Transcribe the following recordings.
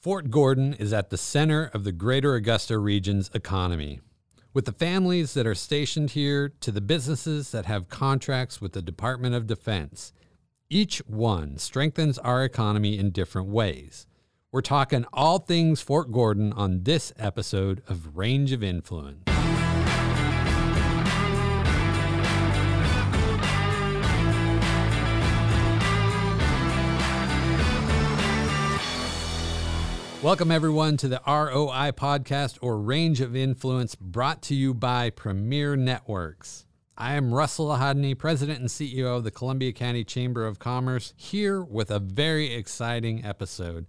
Fort Gordon is at the center of the greater Augusta region's economy. With the families that are stationed here to the businesses that have contracts with the Department of Defense, each one strengthens our economy in different ways. We're talking all things Fort Gordon on this episode of Range of Influence. Welcome, everyone, to the ROI podcast or Range of Influence brought to you by Premier Networks. I am Russell Lahadney, President and CEO of the Columbia County Chamber of Commerce, here with a very exciting episode.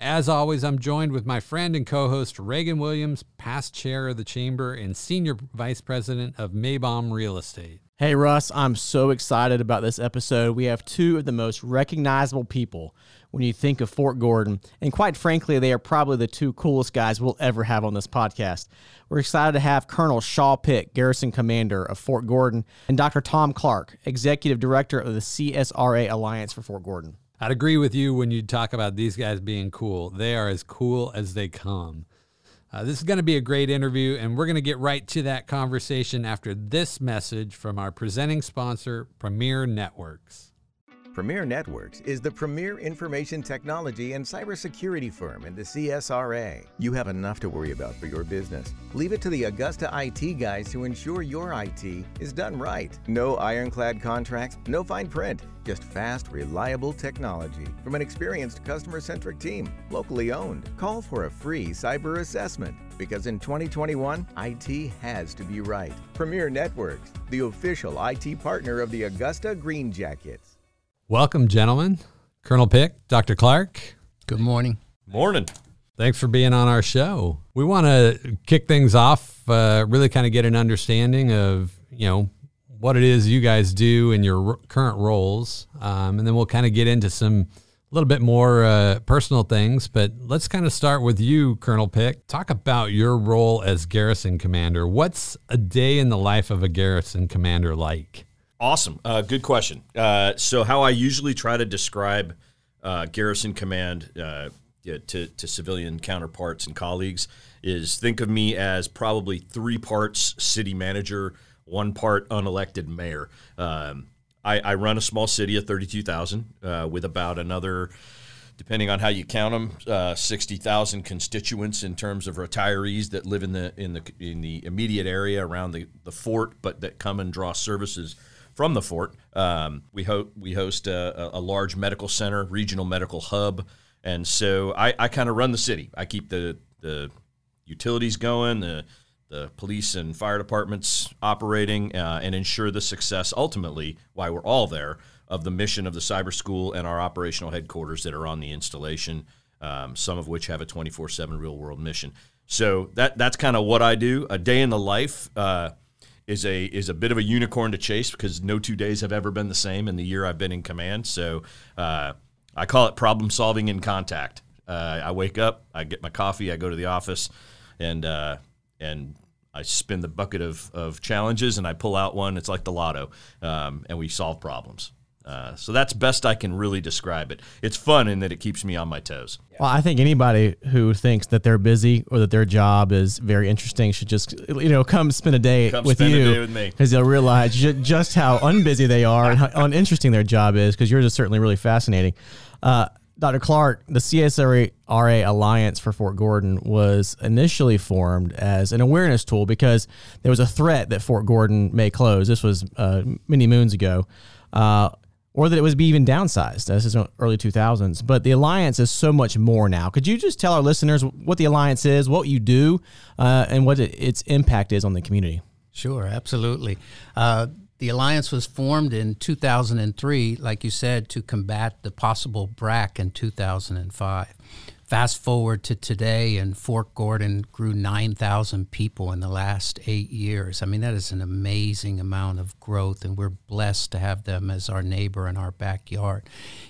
As always, I'm joined with my friend and co host Reagan Williams, past chair of the Chamber and Senior Vice President of Meybohm Real Estate. Hey, Russ, I'm so excited about this episode. We have two of the most recognizable people when you think of Fort Gordon. And quite frankly, they are probably the two coolest guys we'll ever have on this podcast. We're excited to have Colonel Shaw Pick, Garrison Commander of Fort Gordon, and Dr. Tom Clark, Executive Director of the CSRA Alliance for Fort Gordon. I'd agree with you when you talk about these guys being cool. They are as cool as they come. Uh, this is going to be a great interview, and we're going to get right to that conversation after this message from our presenting sponsor, Premier Networks. Premier Networks is the premier information technology and cybersecurity firm in the CSRA. You have enough to worry about for your business. Leave it to the Augusta IT guys to ensure your IT is done right. No ironclad contracts, no fine print, just fast, reliable technology from an experienced customer centric team, locally owned. Call for a free cyber assessment because in 2021, IT has to be right. Premier Networks, the official IT partner of the Augusta Green Jackets. Welcome, gentlemen. Colonel Pick, Dr. Clark. Good morning. Morning. Thanks for being on our show. We want to kick things off, uh, really kind of get an understanding of, you know, what it is you guys do in your r- current roles. Um, and then we'll kind of get into some a little bit more uh, personal things. But let's kind of start with you, Colonel Pick. Talk about your role as garrison commander. What's a day in the life of a garrison commander like? Awesome. Uh, good question. Uh, so, how I usually try to describe uh, Garrison Command uh, to, to civilian counterparts and colleagues is think of me as probably three parts city manager, one part unelected mayor. Um, I, I, run a small city of 32,000 uh, with about another depending on how you count them, uh, sixty thousand constituents in terms of retirees that live in the in the in the immediate area around the, the fort, but that come and draw services from the fort. Um, we, ho- we host a, a, large medical center, regional medical hub. And so I, I kind of run the city. I keep the, the utilities going, the, the police and fire departments operating, uh, and ensure the success ultimately, why we're all there, of the mission of the cyber school and our operational headquarters that are on the installation, um, some of which have a 24 7 real world mission. So that, that's kind of what I do. A day in the life. Uh, is a is a bit of a unicorn to chase because no two days have ever been the same in the year I've been in command. So uh, I call it problem solving in contact. Uh, I wake up, I get my coffee, I go to the office, and uh, and I spin the bucket of, of challenges and I pull out one. It's like the lotto, um, and we solve problems. Uh, so that's best I can really describe it. It's fun in that it keeps me on my toes. Well, I think anybody who thinks that they're busy or that their job is very interesting should just you know come spend a day come with spend you a day with me because they'll realize just how unbusy they are and how uninteresting their job is. Because yours is certainly really fascinating. Uh, Dr. Clark, the CSRA Alliance for Fort Gordon was initially formed as an awareness tool because there was a threat that Fort Gordon may close. This was uh, many moons ago. Uh, or that it was be even downsized. This is early 2000s. But the Alliance is so much more now. Could you just tell our listeners what the Alliance is, what you do, uh, and what it, its impact is on the community? Sure, absolutely. Uh, the Alliance was formed in 2003, like you said, to combat the possible BRAC in 2005. Fast forward to today, and Fort Gordon grew 9,000 people in the last eight years. I mean, that is an amazing amount of growth, and we're blessed to have them as our neighbor in our backyard.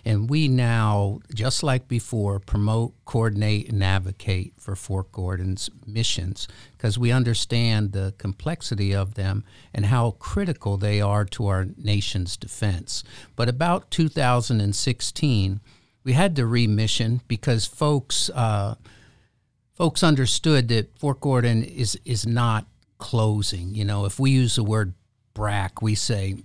And we now, just like before, promote, coordinate, and advocate for Fort Gordon's missions because we understand the complexity of them and how critical they are to our nation's defense. But about 2016, we had to remission because folks uh, folks understood that Fort Gordon is is not closing. You know, if we use the word BRAC, we say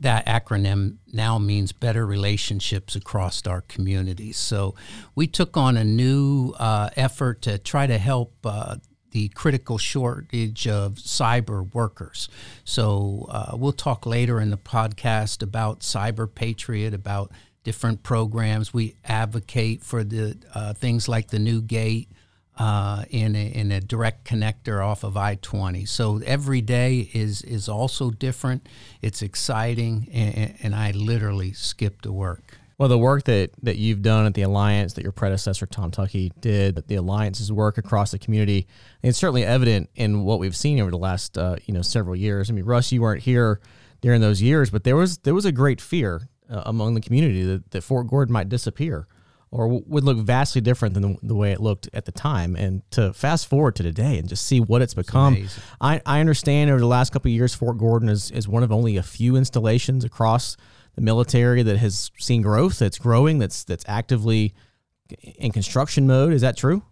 that acronym now means better relationships across our communities. So we took on a new uh, effort to try to help uh, the critical shortage of cyber workers. So uh, we'll talk later in the podcast about Cyber Patriot, about different programs. We advocate for the uh, things like the new gate uh, in, a, in a direct connector off of I-20. So every day is is also different. It's exciting, and, and I literally skip to work. Well, the work that, that you've done at the Alliance, that your predecessor Tom Tuckey did, the Alliance's work across the community, it's certainly evident in what we've seen over the last uh, you know several years. I mean, Russ, you weren't here during those years, but there was there was a great fear uh, among the community that, that Fort Gordon might disappear or would look vastly different than the, the, way it looked at the time. And to fast forward to today and just see what it's become, it's I, I understand over the last couple of years, Fort Gordon is, is one of only a few installations across the military that has seen growth, that's growing, that's that's actively in construction mode. Is that true?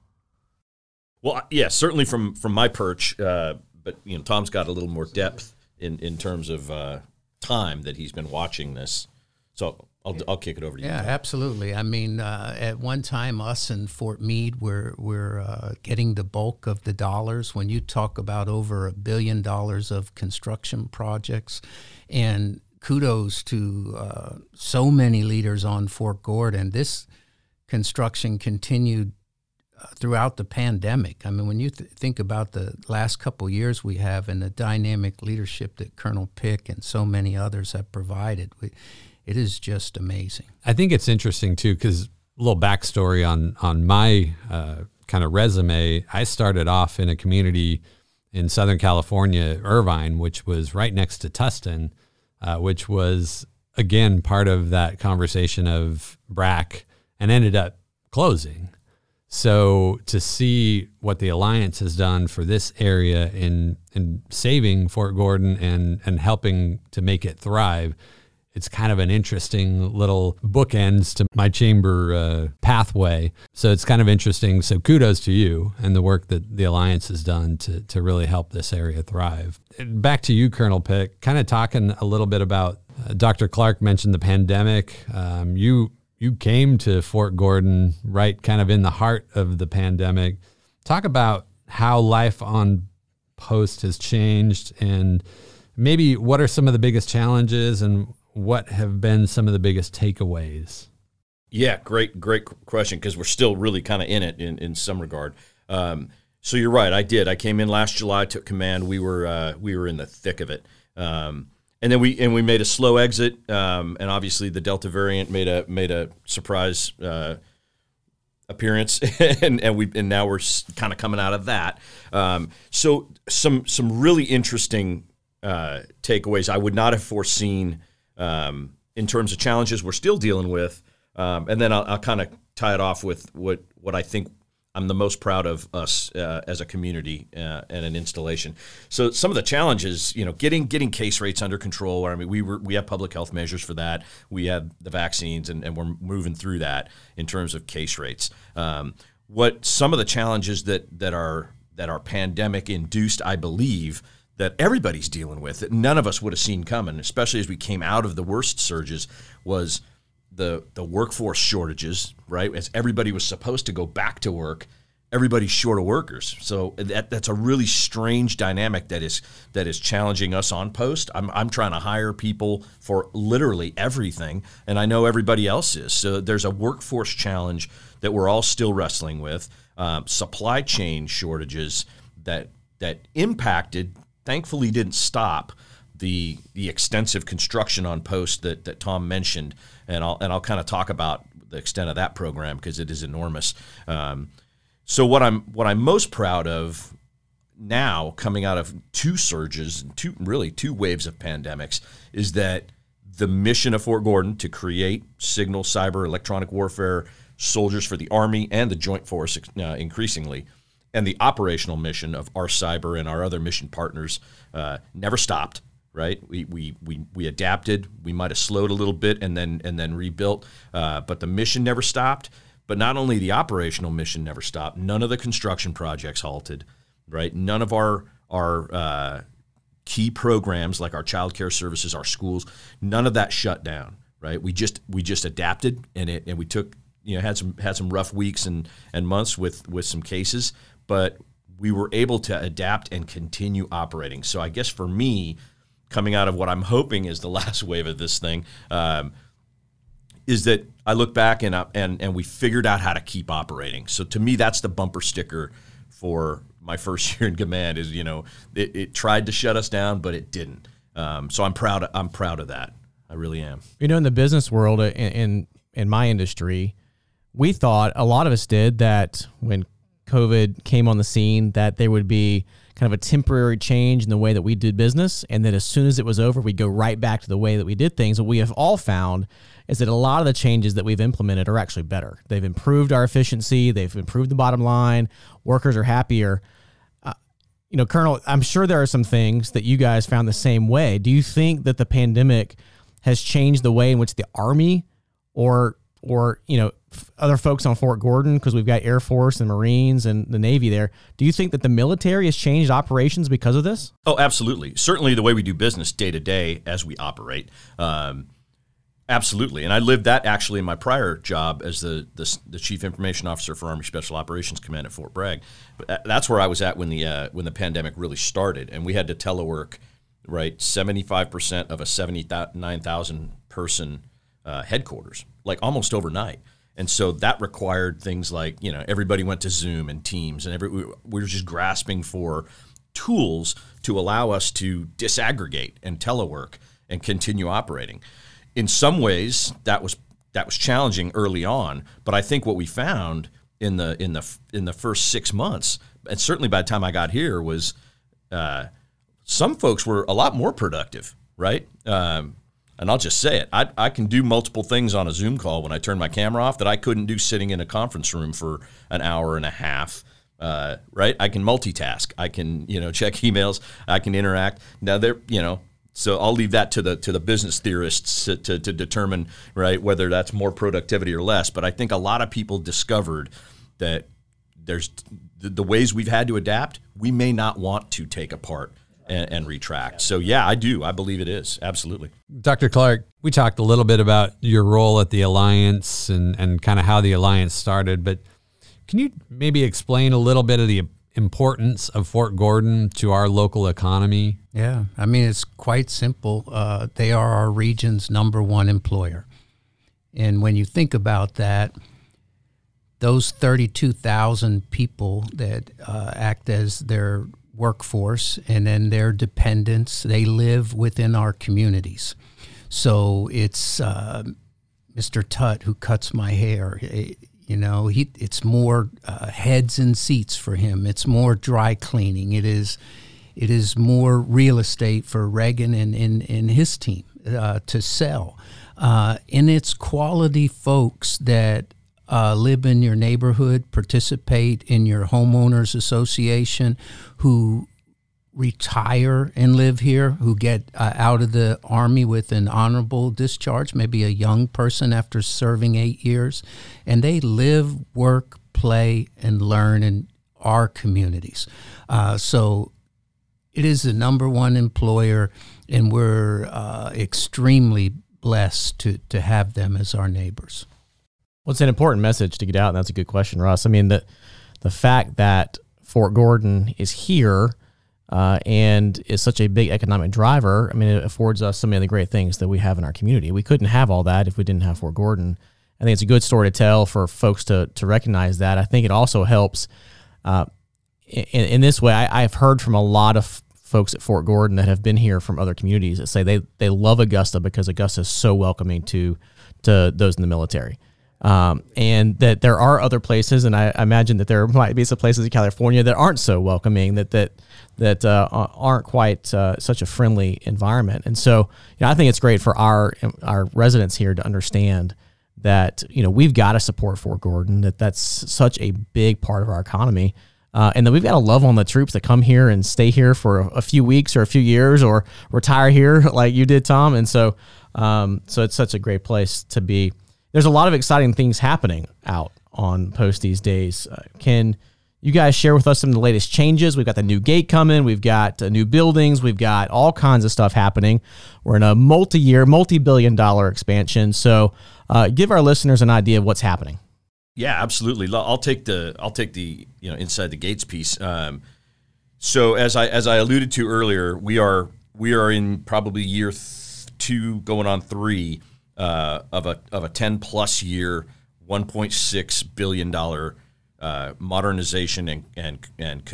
Well, yeah, certainly from from my perch, uh, but you know, Tom's got a little more depth in in terms of uh, time that he's been watching this. So I'll, I'll kick it over to you. Yeah, Tom. absolutely. I mean, uh, at one time, us and Fort Meade were were uh, getting the bulk of the dollars. When you talk about over a billion dollars of construction projects, and kudos to uh, so many leaders on Fort Gordon. This construction continued uh, throughout the pandemic. I mean, when you th- think about the last couple years we have and the dynamic leadership that Colonel Pick and so many others have provided, we, it is just amazing. I think it's interesting too because a little backstory on on my uh, kind of resume. I started off in a community in Southern California, Irvine, which was right next to Tustin uh, which was again part of that conversation of BRAC and ended up closing. So to see what the alliance has done for this area in in saving Fort Gordon and and helping to make it thrive it's kind of an interesting little bookends to my chamber uh, pathway. So it's kind of interesting. So kudos to you and the work that the Alliance has done to, to really help this area thrive. Back to you, Colonel Pick, kind of talking a little bit about uh, Dr. Clark mentioned the pandemic. Um, you you came to Fort Gordon right kind of in the heart of the pandemic. Talk about how life on post has changed and maybe what are some of the biggest challenges and what have been some of the biggest takeaways? Yeah, great, great question because we're still really kind of in it in, in some regard. Um, so you're right. I did. I came in last July, took command. We were uh, we were in the thick of it, um, and then we and we made a slow exit. Um, and obviously, the Delta variant made a made a surprise uh, appearance, and and we and now we're kind of coming out of that. Um, so some some really interesting uh, takeaways. I would not have foreseen um, in terms of challenges we're still dealing with. Um, and then I'll, I'll kind of tie it off with what, what I think I'm the most proud of us uh, as a community uh, and an installation. So some of the challenges, you know, getting getting case rates under control. I mean, we were we have public health measures for that. We had the vaccines, and, and we're moving through that in terms of case rates. Um, what some of the challenges that that are that are pandemic induced, I believe, that everybody's dealing with that none of us would have seen coming, especially as we came out of the worst surges, was the the workforce shortages, right? As everybody was supposed to go back to work, everybody's short of workers. So that that's a really strange dynamic that is that is challenging us on post. I'm I'm trying to hire people for literally everything, and I know everybody else is. So there's a workforce challenge that we're all still wrestling with. Um, supply chain shortages that that impacted thankfully didn't stop the the extensive construction on post that, that Tom mentioned, and I'll and I'll kind of talk about the extent of that program because it is enormous. Um, so what I'm what I'm most proud of now, coming out of two surges, two really two waves of pandemics, is that the mission of Fort Gordon to create signal, cyber, electronic warfare soldiers for the Army and the Joint Force, uh, increasingly and the operational mission of our cyber and our other mission partners uh, never stopped. right? We, we, we, we adapted. We might have slowed a little bit and then and then rebuilt, uh, but the mission never stopped. But not only the operational mission never stopped, none of the construction projects halted, right? None of our our uh, key programs like our child care services, our schools, none of that shut down, right? We just we just adapted and it and we took you know had some had some rough weeks and and months with with some cases, but we were able to adapt and continue operating. So I guess for me, coming out of what I'm hoping is the last wave of this thing. Um, is that I look back and, uh, and and we figured out how to keep operating. So to me, that's the bumper sticker for my first year in command. Is you know it, it tried to shut us down, but it didn't. Um, so I'm proud. Of, I'm proud of that. I really am. You know, in the business world, in, in in my industry, we thought a lot of us did that when COVID came on the scene that there would be kind of a temporary change in the way that we did business, and that as soon as it was over, we'd go right back to the way that we did things. What we have all found is that a lot of the changes that we've implemented are actually better. They've improved our efficiency, they've improved the bottom line, workers are happier. Uh, you know, Colonel, I'm sure there are some things that you guys found the same way. Do you think that the pandemic has changed the way in which the Army or or you know other folks on Fort Gordon because we've got Air Force and Marines and the Navy there. Do you think that the military has changed operations because of this? Oh, absolutely. Certainly, the way we do business day to day as we operate. Um, Absolutely, and I lived that actually in my prior job as the, the, the chief information officer for Army Special Operations Command at Fort Bragg. But that's where I was at when the uh, when the pandemic really started, and we had to telework. Right, seventy five percent of a seventy nine thousand person uh, headquarters, like almost overnight. And so that required things like you know everybody went to Zoom and Teams, and every we were just grasping for tools to allow us to disaggregate and telework and continue operating in some ways that was that was challenging early on, but I think what we found in the in the in the first six months, and certainly by the time I got here, was uh, some folks were a lot more productive, right? Um, and I'll just say it: I, I can do multiple things on a Zoom call when I turn my camera off that I couldn't do sitting in a conference room for an hour and a half. Uh, right? I can multitask. I can, you know, check emails. I can interact. Now there, you know, so I'll leave that to the to the business theorists to, to, to, determine right whether that's more productivity or less. But I think a lot of people discovered that there's the, the ways we've had to adapt. We may not want to take apart and, and, retract. So yeah, I do. I believe it is absolutely. Dr. Clark, we talked a little bit about your role at the alliance and and kind of how the alliance started, but can you maybe explain a little bit of the importance of Fort Gordon to our local economy? Yeah, I mean, it's quite simple. Uh, they are our region's number one employer. And when you think about that, those 32,000 people that uh, act as their workforce and then their dependents, they live within our communities. So it's uh, Mr. Tutt who cuts my hair. You know, he it's more uh, heads and seats for him. It's more dry cleaning. It is it is more real estate for Reagan and, and, and his team uh, to sell. Uh, and it's quality folks that uh, live in your neighborhood, participate in your homeowners association, who retire and live here, who get uh, out of the Army with an honorable discharge, maybe a young person after serving eight years, and they live, work, play, and learn in our communities. Uh, so it is the number one employer, and we're uh, extremely blessed to, to have them as our neighbors. Well, it's an important message to get out, and that's a good question, Russ. I mean, the, the fact that Fort Gordon is here – uh, and is such a big economic driver. I mean, it affords us so many of the great things that we have in our community. We couldn't have all that if we didn't have Fort Gordon. I think it's a good story to tell for folks to to recognize that. I think it also helps uh, in, in, this way. I, I've heard from a lot of folks at Fort Gordon that have been here from other communities that say they they love Augusta because Augusta is so welcoming to to those in the military. Um, and that there are other places, and I, imagine that there might be some places in California that aren't so welcoming, that that that uh, aren't quite uh, such a friendly environment. And so, you know, I think it's great for our our residents here to understand that you know we've got to support Fort Gordon, that that's such a big part of our economy. Uh, and then we've got to love on the troops that come here and stay here for a, a, few weeks or a few years or retire here like you did, Tom. And so, um, so it's such a great place to be. There's a lot of exciting things happening out on post these days. Uh, can you guys share with us some of the latest changes? We've got the new gate coming. We've got uh, new buildings. We've got all kinds of stuff happening. We're in a multi-year, multi-billion dollar expansion. So, uh, give our listeners an idea of what's happening. Yeah, absolutely. I'll take the I'll take the you know inside the gates piece. Um, so as I as I alluded to earlier, we are we are in probably year th- two, going on three uh, of a of a ten plus year, one point six billion dollar uh, modernization and and and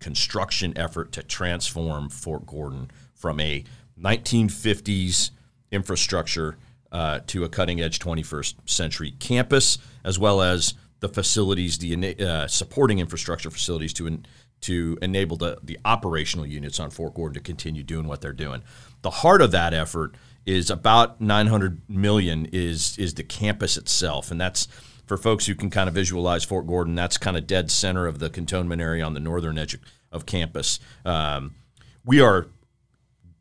construction effort to transform Fort Gordon from a 1950s infrastructure uh, to a cutting edge 21st century campus, as well as the facilities, the uh, supporting infrastructure facilities to en- to enable the the operational units on Fort Gordon to continue doing what they're doing. The heart of that effort is about 900 million is is the campus itself, and that's for folks who can kind of visualize Fort Gordon. That's kind of dead center of the cantonment area on the northern edge of campus. Um, we are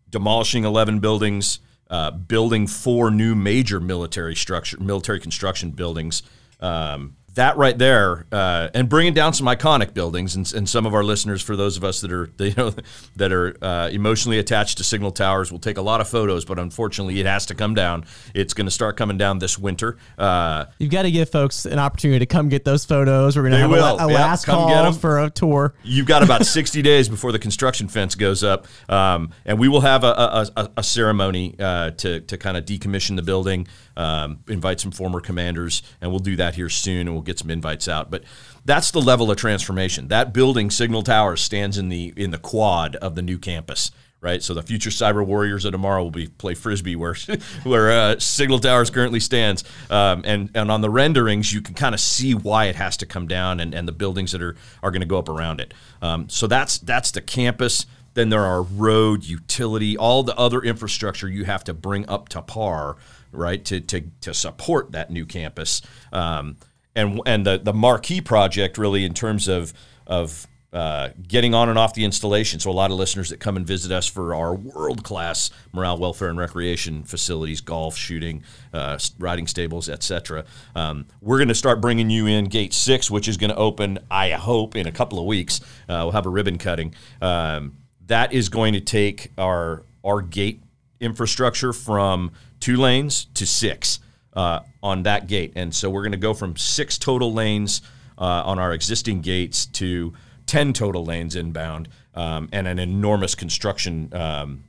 demolishing 11 buildings uh, building four new major military structure, military construction buildings. Um, that right there, uh, and bringing down some iconic buildings, and, and, some of our listeners, for those of us that are you know that are uh, emotionally attached to signal towers, will take a lot of photos, but unfortunately, it has to come down. It's going to start coming down this winter. Uh, You've got to give folks an opportunity to come get those photos. We're going to have will. a, a yep, last call for a tour. You've got about 60 days before the construction fence goes up, um, and we will have a, a, a, a ceremony uh, to to kind of decommission the building um, invite some former commanders, and we'll do that here soon, and we'll get some invites out. But that's the level of transformation. That building, Signal Towers, stands in the in the quad of the new campus right? So the future cyber warriors of tomorrow will be play frisbee where where uh, Signal Towers currently stands, um, and and on the renderings you can kind of see why it has to come down and, and the buildings that are are going to go up around it. Um, so that's that's the campus. Then there are road, utility, all the other infrastructure you have to bring up to par right, to, to, to support that new campus. Um, and and the, the marquee project, really, in terms of, of uh, getting on and off the installation. So, a lot of listeners that come and visit us for our world class morale, welfare, and recreation facilities golf, shooting, uh, riding stables, etc. Um, we're going to start bringing you in gate six, which is going to open, I hope, in a couple of weeks. Uh, we'll have a ribbon cutting. Um, that is going to take our, our gate infrastructure from two lanes to six uh, on that gate. And so we're going to go from six total lanes uh, on our existing gates to 10 total lanes inbound um, and an enormous construction um,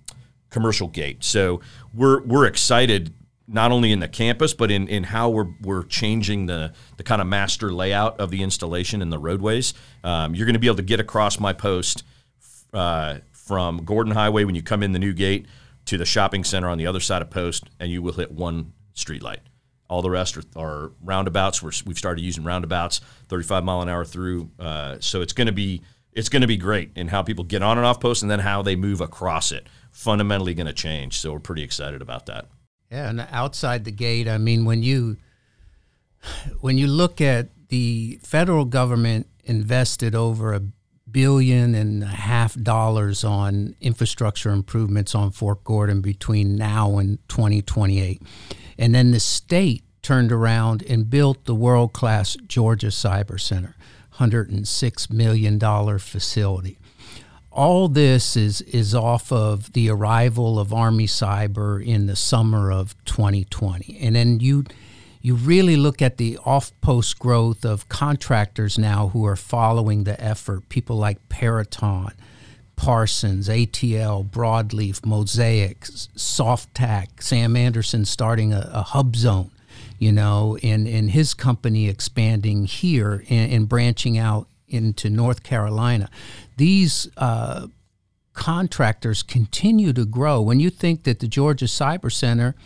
commercial gate. So we're, we're excited not only in the campus, but in, in how we're, we're changing the, the kind of master layout of the installation and the roadways. Um, you're going to be able to get across my post uh, from Gordon Highway when you come in the new gate to the shopping center on the other side of Post, and you will hit one street light. All the rest are, are roundabouts. we have started using roundabouts, 35 mile an hour through. Uh, so it's going to be it's going to be great in how people get on and off post, and then how they move across it. Fundamentally going to change. So we're pretty excited about that. Yeah, and outside the gate, I mean, when you when you look at the federal government invested over a billion and a half dollars on infrastructure improvements on Fort Gordon between now and 2028. And then the state turned around and built the world class Georgia Cyber Center, $106 million facility. All this is, is off of the arrival of Army Cyber in the summer of 2020. And then you you really look at the off post growth of contractors now who are following the effort, people like Peraton, Parsons, ATL, Broadleaf, Mosaic, Softac, Sam Anderson starting a, a hub zone, you know, and, and his company expanding here and, and branching out into North Carolina. These uh, contractors continue to grow. When you think that the Georgia Cyber Center –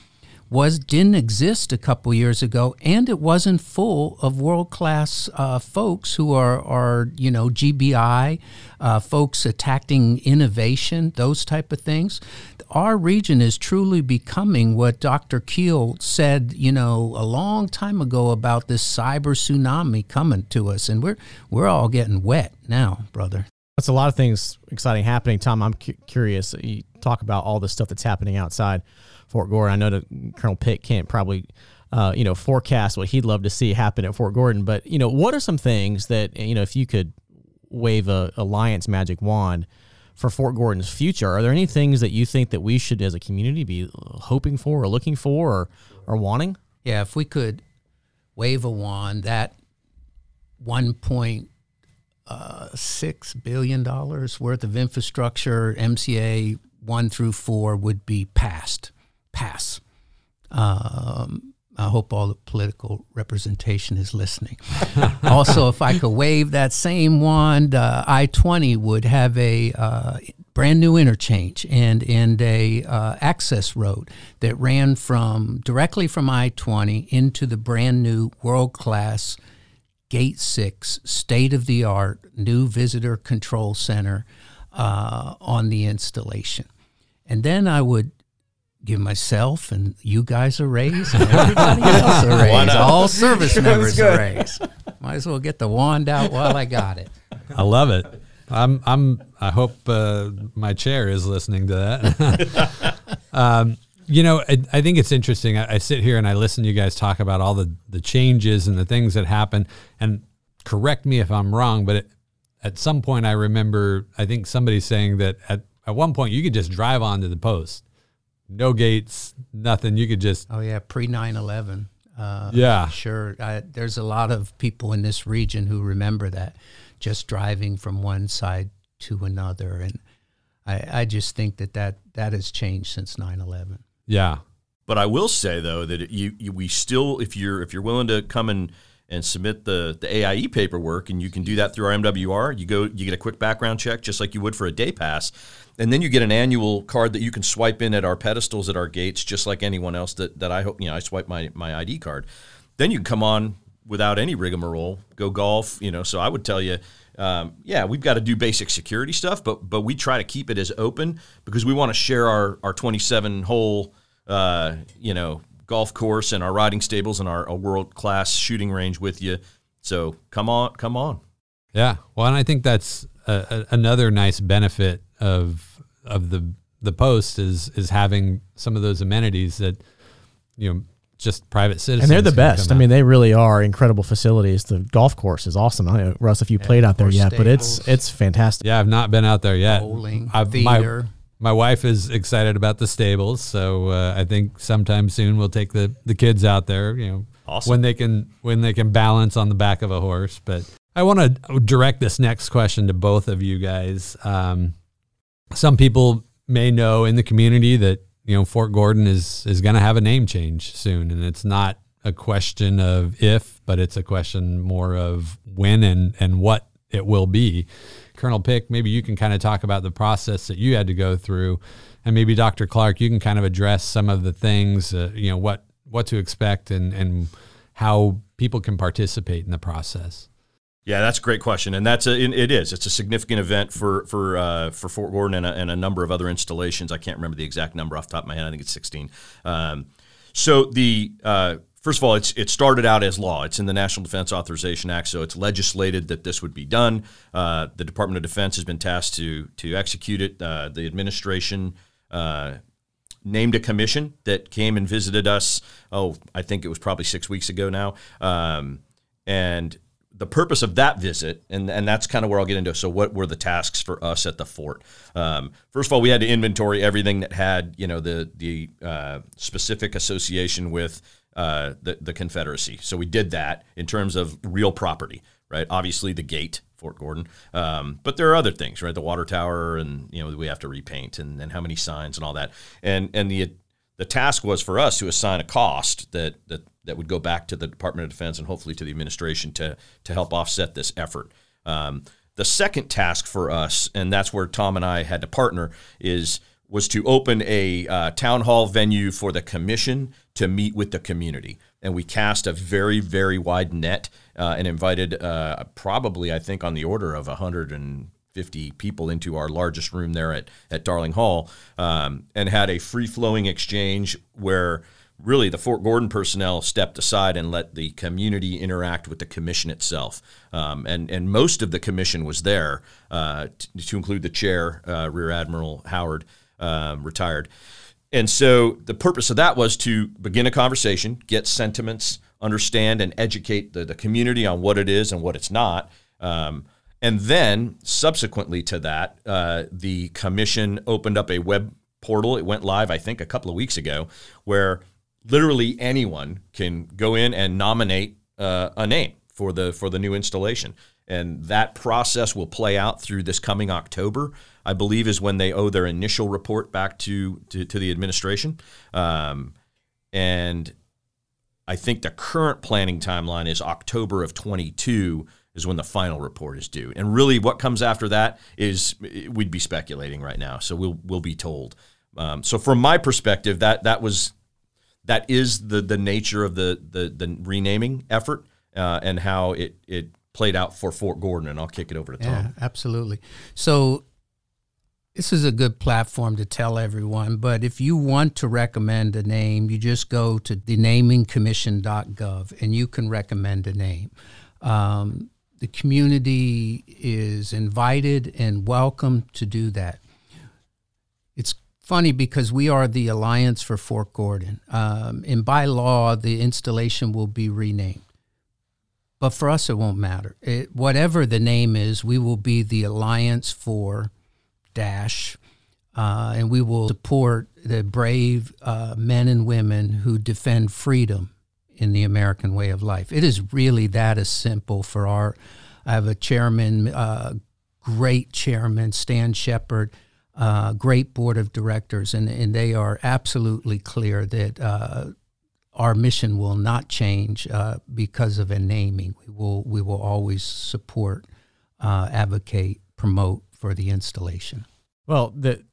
was didn't exist a couple years ago, and it wasn't full of world class uh, folks who are are you know GBI uh, folks attacking innovation, those type of things. Our region is truly becoming what Dr. Keel said, you know, a long time ago about this cyber tsunami coming to us, and we're we're all getting wet now, brother. That's a lot of things exciting happening. Tom, I'm cu- curious. You talk about all the stuff that's happening outside Fort Gordon. I know that Colonel Pick can't probably, uh, you know, forecast what he'd love to see happen at Fort Gordon. But you know, what are some things that you know, if you could wave a alliance magic wand for Fort Gordon's future, are there any things that you think that we should, as a community, be hoping for or looking for or or wanting? Yeah, if we could wave a wand, that one point uh, six billion dollars worth of infrastructure, MCA one through four would be passed. Pass. Um, I hope all the political representation is listening. also, if I could wave that same wand, uh, I twenty would have a uh, brand new interchange and and a uh, access road that ran from directly from I twenty into the brand new world class Gate 6, state of the art, new visitor control center uh, on the installation. And then I would give myself and you guys a raise and everybody else a raise. All service members a raise. Might as well get the wand out while I got it. I love it. I'm. I'm. I hope uh, my chair is listening to that. um, you know, I, I, think it's interesting. I, I, sit here and I listen to you guys talk about all the, the changes and the things that happen. And correct me if I'm wrong, but it, at some point I remember, I think somebody saying that at, at one point you could just drive onto the post. No gates, nothing. You could just. Oh, yeah. Pre 9 11. Uh, yeah. Sure. I, there's a lot of people in this region who remember that just driving from one side to another. And I, I just think that, that that has changed since 9 11. Yeah. But I will say though that you, you we still if you're if you're willing to come and and submit the the AIE paperwork and you can do that through our MWR, you go you get a quick background check just like you would for a day pass. And then you get an annual card that you can swipe in at our pedestals at our gates just like anyone else that, that I hope you know I swipe my my ID card. Then you can come on without any rigmarole, go golf, you know. So I would tell you um, yeah, we've got to do basic security stuff, but but we try to keep it as open because we want to share our our 27 hole, uh, you know, golf course and our riding stables and our, our world class shooting range with you. So come on, come on. Yeah, well, and I think that's a, a, another nice benefit of of the the post is is having some of those amenities that you know just private citizens. And they're the best. I mean, they really are incredible facilities. The golf course is awesome. I don't know, Russ, if you yeah, played out there yet, but it's it's fantastic. Yeah, I've not been out there yet. Bowling, I've, theater. My, my wife is excited about the stables, so uh, I think sometime soon we'll take the, the kids out there. You know, awesome. when they can when they can balance on the back of a horse. But I want to direct this next question to both of you guys. Um, some people may know in the community that you know Fort Gordon is is going to have a name change soon, and it's not a question of if, but it's a question more of when and and what it will be. Colonel Pick, maybe you can kind of talk about the process that you had to go through, and maybe Dr. Clark, you can kind of address some of the things, uh, you know, what what to expect and and how people can participate in the process. Yeah, that's a great question, and that's a it is. It's a significant event for for uh, for Fort Gordon and a, and a, number of other installations. I can't remember the exact number off the top of my head. I think it's sixteen. Um, so the uh, first of all, it's it started out as law. It's in the National Defense Authorization Act, so it's legislated that this would be done. Uh, the Department of Defense has been tasked to to execute it. Uh, the administration uh, named a commission that came and visited us. Oh, I think it was probably six weeks ago now, um, and the purpose of that visit, and, and that's kind of where I'll get into. So, what were the tasks for us at the fort? Um, first of all, we had to inventory everything that had, you know, the the uh, specific association with uh, the the Confederacy. So we did that in terms of real property, right? Obviously, the gate, Fort Gordon, um, but there are other things, right? The water tower, and you know, we have to repaint, and, and how many signs and all that, and and the the task was for us to assign a cost that that that would go back to the Department of Defense and hopefully to the administration to to help offset this effort. Um, the second task for us, and that's where Tom and I had to partner, is was to open a uh, town hall venue for the commission to meet with the community. And we cast a very, very wide net uh, and invited uh, probably, I think, on the order of 150 people into our largest room there at, at Darling Hall um, and had a free flowing exchange where really the Fort Gordon personnel stepped aside and let the community interact with the commission itself. Um, and, and most of the commission was there, uh, t- to include the chair, uh, Rear Admiral Howard um, retired. And so the purpose of that was to begin a conversation, get sentiments, understand and educate the, the community on what it is and what it's not. Um, and then subsequently to that, uh, the commission opened up a web portal. It went live, I think, a couple of weeks ago, where literally anyone can go in and nominate uh, a name for the for the new installation and that process will play out through this coming October. I believe is when they owe their initial report back to to, to the administration, um, and I think the current planning timeline is October of 22 is when the final report is due. And really, what comes after that is we'd be speculating right now, so we'll we'll be told. Um, so from my perspective, that that was that is the the nature of the the, the renaming effort uh, and how it it played out for Fort Gordon, and I'll kick it over to Tom. Yeah, absolutely. So this is a good platform to tell everyone, but if you want to recommend a name, you just go to the namingcommission.gov and you can recommend a name. Um, the community is invited and welcome to do that. It's funny because we are the Alliance for Fort Gordon, um, and by law, the installation will be renamed. But for us, it won't matter. It, whatever the name is, we will be the Alliance for Dash, uh, and we will support the brave uh, men and women who defend freedom in the American way of life. It is really that as simple for our. I have a chairman, uh, great chairman, Stan Shepard, uh, great board of directors, and, and they are absolutely clear that uh, our mission will not change uh, because of a naming. We will we will always support, uh, advocate, promote for the installation. Well, the,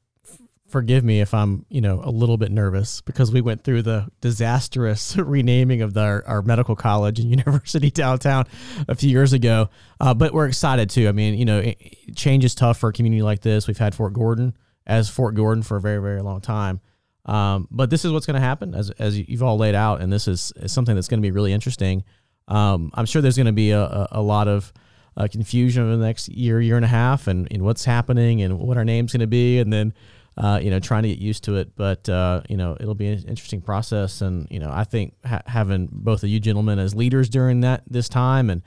forgive me if I'm you know a little bit nervous because we went through the disastrous renaming of the, our, our medical college and university downtown a few years ago. Uh, but we're excited too. I mean, you know, it, change is tough for a community like this. We've had Fort Gordon as Fort Gordon for a very very long time. Um, but this is what's going to happen, as, as you've all laid out, and this is, is something that's going to be really interesting. Um, I'm sure there's going to be a, a, a lot of uh, confusion over the next year, year and a half, and, and what's happening and what our name's going to be, and then uh, you know trying to get used to it. But uh, you know it'll be an interesting process, and you know I think ha- having both of you gentlemen as leaders during that this time, and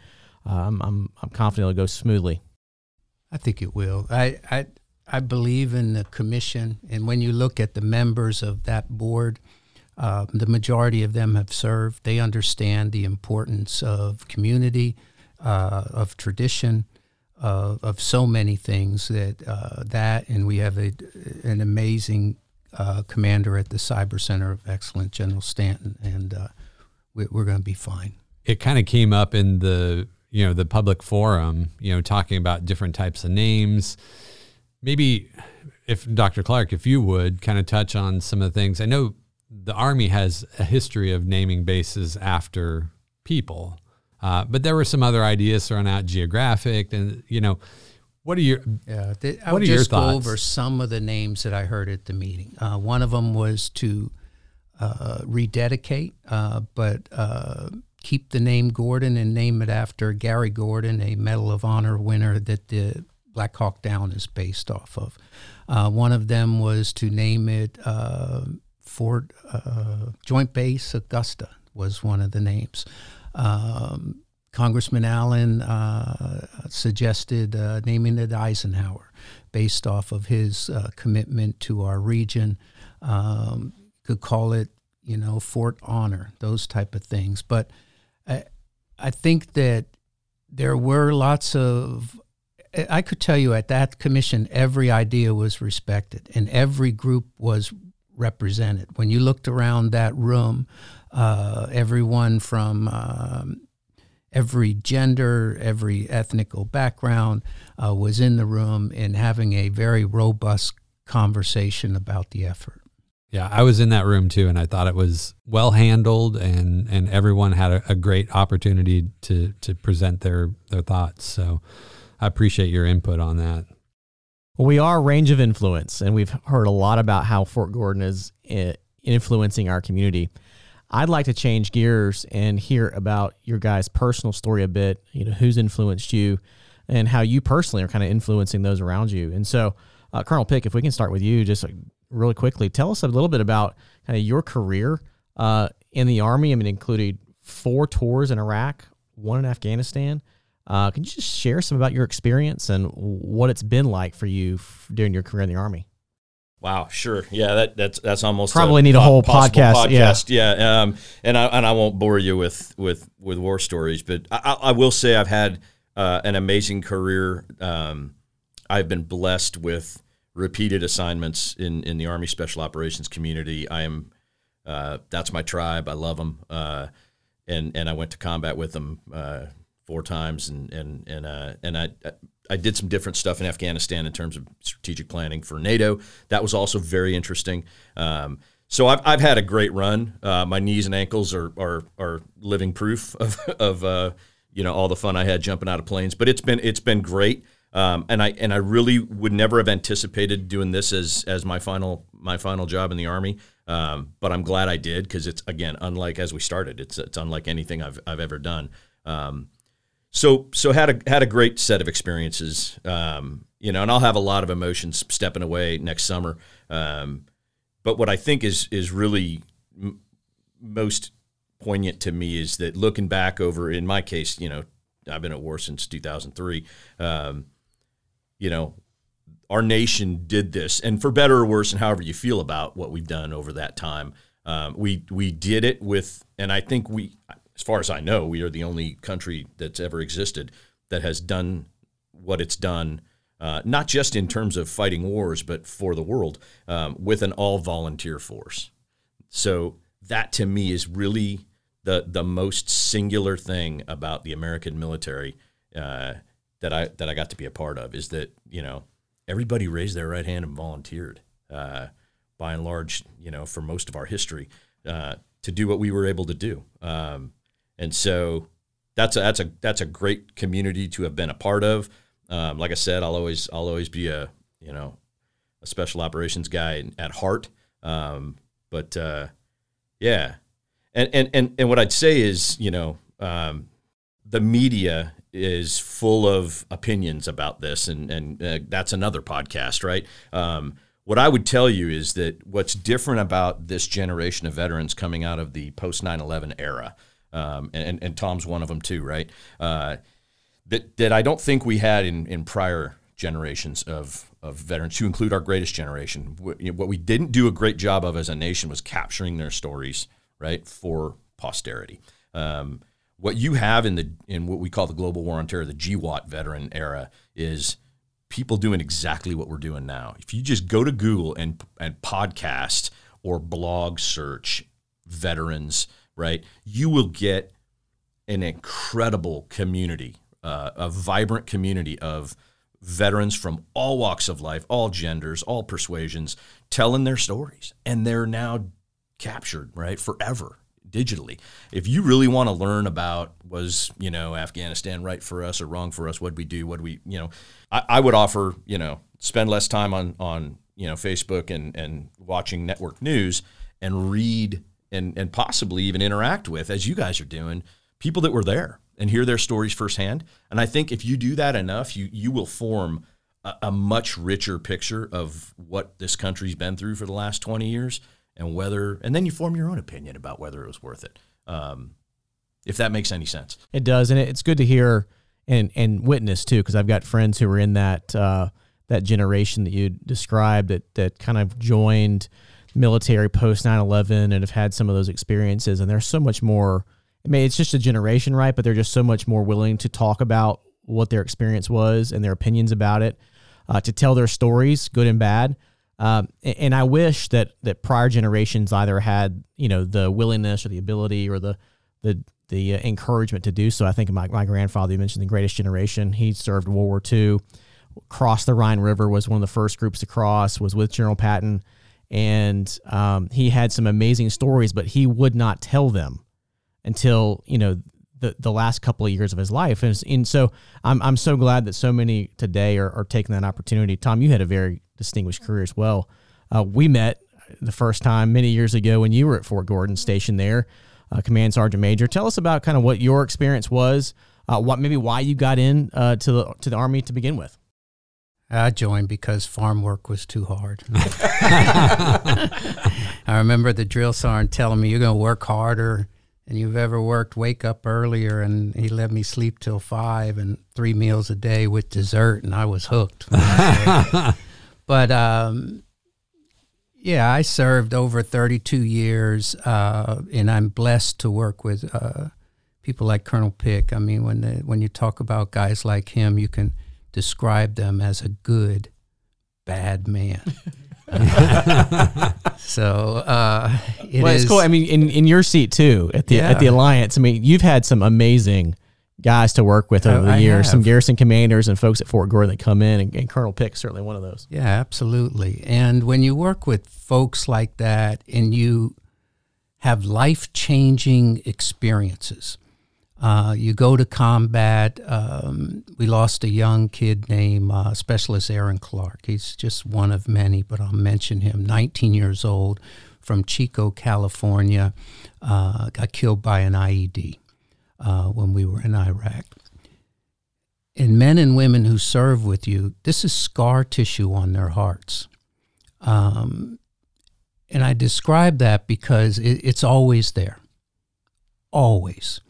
um, I'm I'm confident it'll go smoothly. I think it will. I I I believe in the commission, and when you look at the members of that board, uh, the majority of them have served. They understand the importance of community, uh, of tradition, uh, of so many things that uh, that, and we have a, an amazing uh, commander at the Cyber Center of Excellence, General Stanton, and uh, we, we're going to be fine. It kind of came up in the you know the public forum, you know, talking about different types of names maybe if Dr. Clark, if you would kind of touch on some of the things. I know the Army has a history of naming bases after people, uh, but there were some other ideas thrown out, geographic, and you know, what are your yeah? Th- what are just go over some of the names that I heard at the meeting. Uh, one of them was to uh, rededicate, uh, but uh, keep the name Gordon and name it after Gary Gordon, a Medal of Honor winner that the Black Hawk Down is based off of. Uh, one of them was to name it uh, Fort uh, Joint Base Augusta was one of the names. Um, Congressman Allen uh, suggested uh, naming it Eisenhower, based off of his uh, commitment to our region. Um, could call it, you know, Fort Honor, those type of things. But I, I think that there were lots of I could tell you at that commission, every idea was respected and every group was represented. When you looked around that room, uh, everyone from um, every gender, every ethnical background uh, was in the room and having a very robust conversation about the effort. Yeah, I was in that room too, and I thought it was well handled, and and everyone had a, a great opportunity to to present their their thoughts. So, I appreciate your input on that. Well, we are a range of influence, and we've heard a lot about how Fort Gordon is eh, influencing our community. I'd like to change gears and hear about your guys' personal story a bit. You know, who's influenced you, and how you personally are kind of influencing those around you. And so, uh, Colonel Pick, if we can start with you, just really quickly, tell us a little bit about kind of your career uh, in the Army. I mean, included four tours in Iraq, one in Afghanistan. Uh, can you just share some about your experience and what it's been like for you f- during your career in the Army? Wow, sure, yeah, that that's that's almost probably a need a whole podcast. podcast. Yeah, yeah, um, and I and I won't bore you with with with war stories, but I, I will say I've had uh, an amazing career. Um, I've been blessed with repeated assignments in, in the Army Special Operations community. I am uh, that's my tribe. I love them, uh, and and I went to combat with them uh, four times, and and and uh, and I. I did some different stuff in Afghanistan in terms of strategic planning for NATO. That was also very interesting. Um, so I've, I've had a great run. Uh, my knees and ankles are are, are living proof of, of uh, you know all the fun I had jumping out of planes. But it's been it's been great. Um, and I and I really would never have anticipated doing this as as my final my final job in the army. Um, but I'm glad I did because it's again unlike as we started. It's it's unlike anything I've I've ever done. Um, so so had a had a great set of experiences. Um, you know, and I'll have a lot of emotions stepping away next summer. Um, but what I think is is really m- most poignant to me is that looking back over, in my case, you know, I've been at war since 2003. Um, you know, our nation did this, and for better or worse, and however you feel about what we've done over that time, um, we we did it with, and I think we, as far as I know, we are the only country that's ever existed that has done what it's done. Uh, not just in terms of fighting wars, but for the world, um, with an all volunteer force. So that to me is really the the most singular thing about the American military. Uh, that I that I got to be a part of is that you know everybody raised their right hand and volunteered. Uh, by and large, you know, for most of our history, uh, to do what we were able to do, um, and so that's a that's a that's a great community to have been a part of. Um, like I said, I'll always I'll always be a you know a special operations guy at heart. Um, but uh, yeah, and, and and and what I'd say is you know um, the media is full of opinions about this, and and uh, that's another podcast, right? Um, what I would tell you is that what's different about this generation of veterans coming out of the post 9/11 era, um, and, and Tom's one of them too, right? Uh, that that I don't think we had in in prior generations of of veterans, to include our greatest generation. What we didn't do a great job of as a nation was capturing their stories, right, for posterity. Um, what you have in the in what we call the global war on terror, the GWOT veteran era, is people doing exactly what we're doing now. If you just go to Google and and podcast or blog search veterans, right, you will get an incredible community, uh, a vibrant community of veterans from all walks of life, all genders, all persuasions, telling their stories, and they're now captured right forever digitally. If you really want to learn about was you know Afghanistan right for us or wrong for us, what we do, what we you know, I, I, would offer you know spend less time on on you know Facebook and and watching network news and read and and possibly even interact with as you guys are doing people that were there and hear their stories firsthand. And I think if you do that enough, you you will form a, a much richer picture of what this country's been through for the last twenty years and whether, and then you form your own opinion about whether it was worth it. Um, if that makes any sense. It does, and it's good to hear and and witness too, because I've got friends who were in that uh, that generation that you described that that kind of joined military post 9-11 and have had some of those experiences and they're so much more i mean it's just a generation right but they're just so much more willing to talk about what their experience was and their opinions about it uh, to tell their stories good and bad um, and I wish that that prior generations either had you know the willingness or the ability or the the the uh, encouragement to do so. I think my, my grandfather, you mentioned the Greatest Generation. He served World War II, crossed the Rhine River, was one of the first groups to cross, was with General Patton. And um, he had some amazing stories, but he would not tell them until, you know, the, the last couple of years of his life. And, and so I'm, I'm so glad that so many today are, are taking that opportunity. Tom, you had a very distinguished career as well. Uh, we met the first time many years ago when you were at Fort Gordon stationed there, uh, Command Sergeant Major. Tell us about kind of what your experience was, uh, what maybe why you got in uh, to the to the Army to begin with. I joined because farm work was too hard. I remember the drill sergeant telling me, "You're going to work harder than you've ever worked. Wake up earlier." And he let me sleep till five and three meals a day with dessert, and I was hooked. but um, yeah, I served over 32 years, uh, and I'm blessed to work with uh, people like Colonel Pick. I mean, when the, when you talk about guys like him, you can describe them as a good, bad man. so uh, it well, it's is- cool. I mean, in, in your seat too at the at the alliance. I mean, you've had some amazing guys to work with over Oh, the years. Some garrison commanders and folks at Fort Gordon that come in, and, and Colonel Pick is certainly one of those. Yeah, absolutely. And when you work with folks like that and you have life changing experiences, uh, you go to combat. Um, we lost a young kid named uh, Specialist Aaron Clark. He's just one of many, but I'll mention him. 19 years old from Chico, California, uh, got killed by an IED uh, when we were in Iraq and men and women who serve with you, this is scar tissue on their hearts. Um, and I describe that because it, it's always there. Always.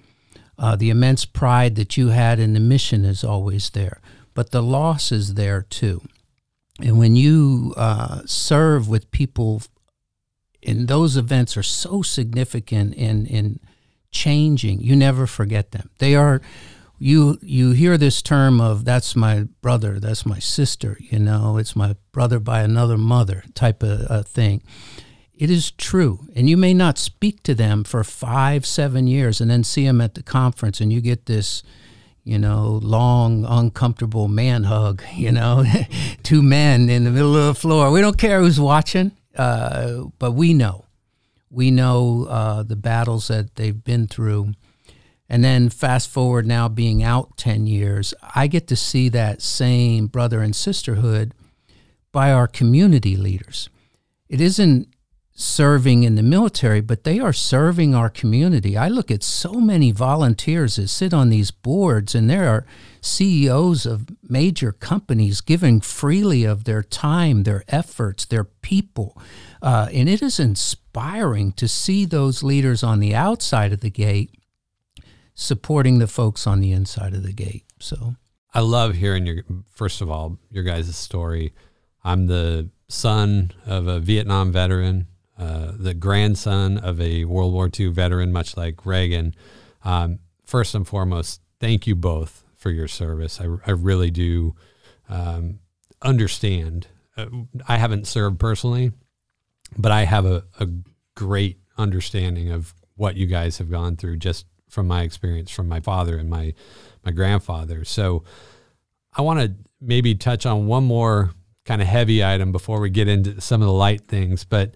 Uh, the immense pride that you had in the mission is always there, but the loss is there too. And when you uh, serve with people, and those events are so significant in, in changing, you never forget them. They are you you hear this term of that's my brother, that's my sister, you know, it's my brother by another mother type of uh, thing. It is true, and you may not speak to them for five, seven years, and then see them at the conference, and you get this, you know, long, uncomfortable man hug. You know, two men in the middle of the floor. We don't care who's watching, uh, but we know, we know uh, the battles that they've been through. And then fast forward now being out 10 years, I get to see that same brother and sisterhood by our community leaders. It isn't serving in the military, but they are serving our community. I look at so many volunteers that sit on these boards, and there are CEOs of major companies giving freely of their time, their efforts, their people. Uh, and it is inspiring to see those leaders on the outside of the gate supporting the folks on the inside of the gate. So I love hearing your first of all your guys' story. I'm the son of a Vietnam veteran, uh, the grandson of a World War II veteran, much like Reagan. Um, first and foremost, thank you both for your service. I, I really do um, understand. Uh, I haven't served personally, but I have a, a great understanding of what you guys have gone through just from my experience from my father and my my grandfather. So I want to maybe touch on one more kind of heavy item before we get into some of the light things, but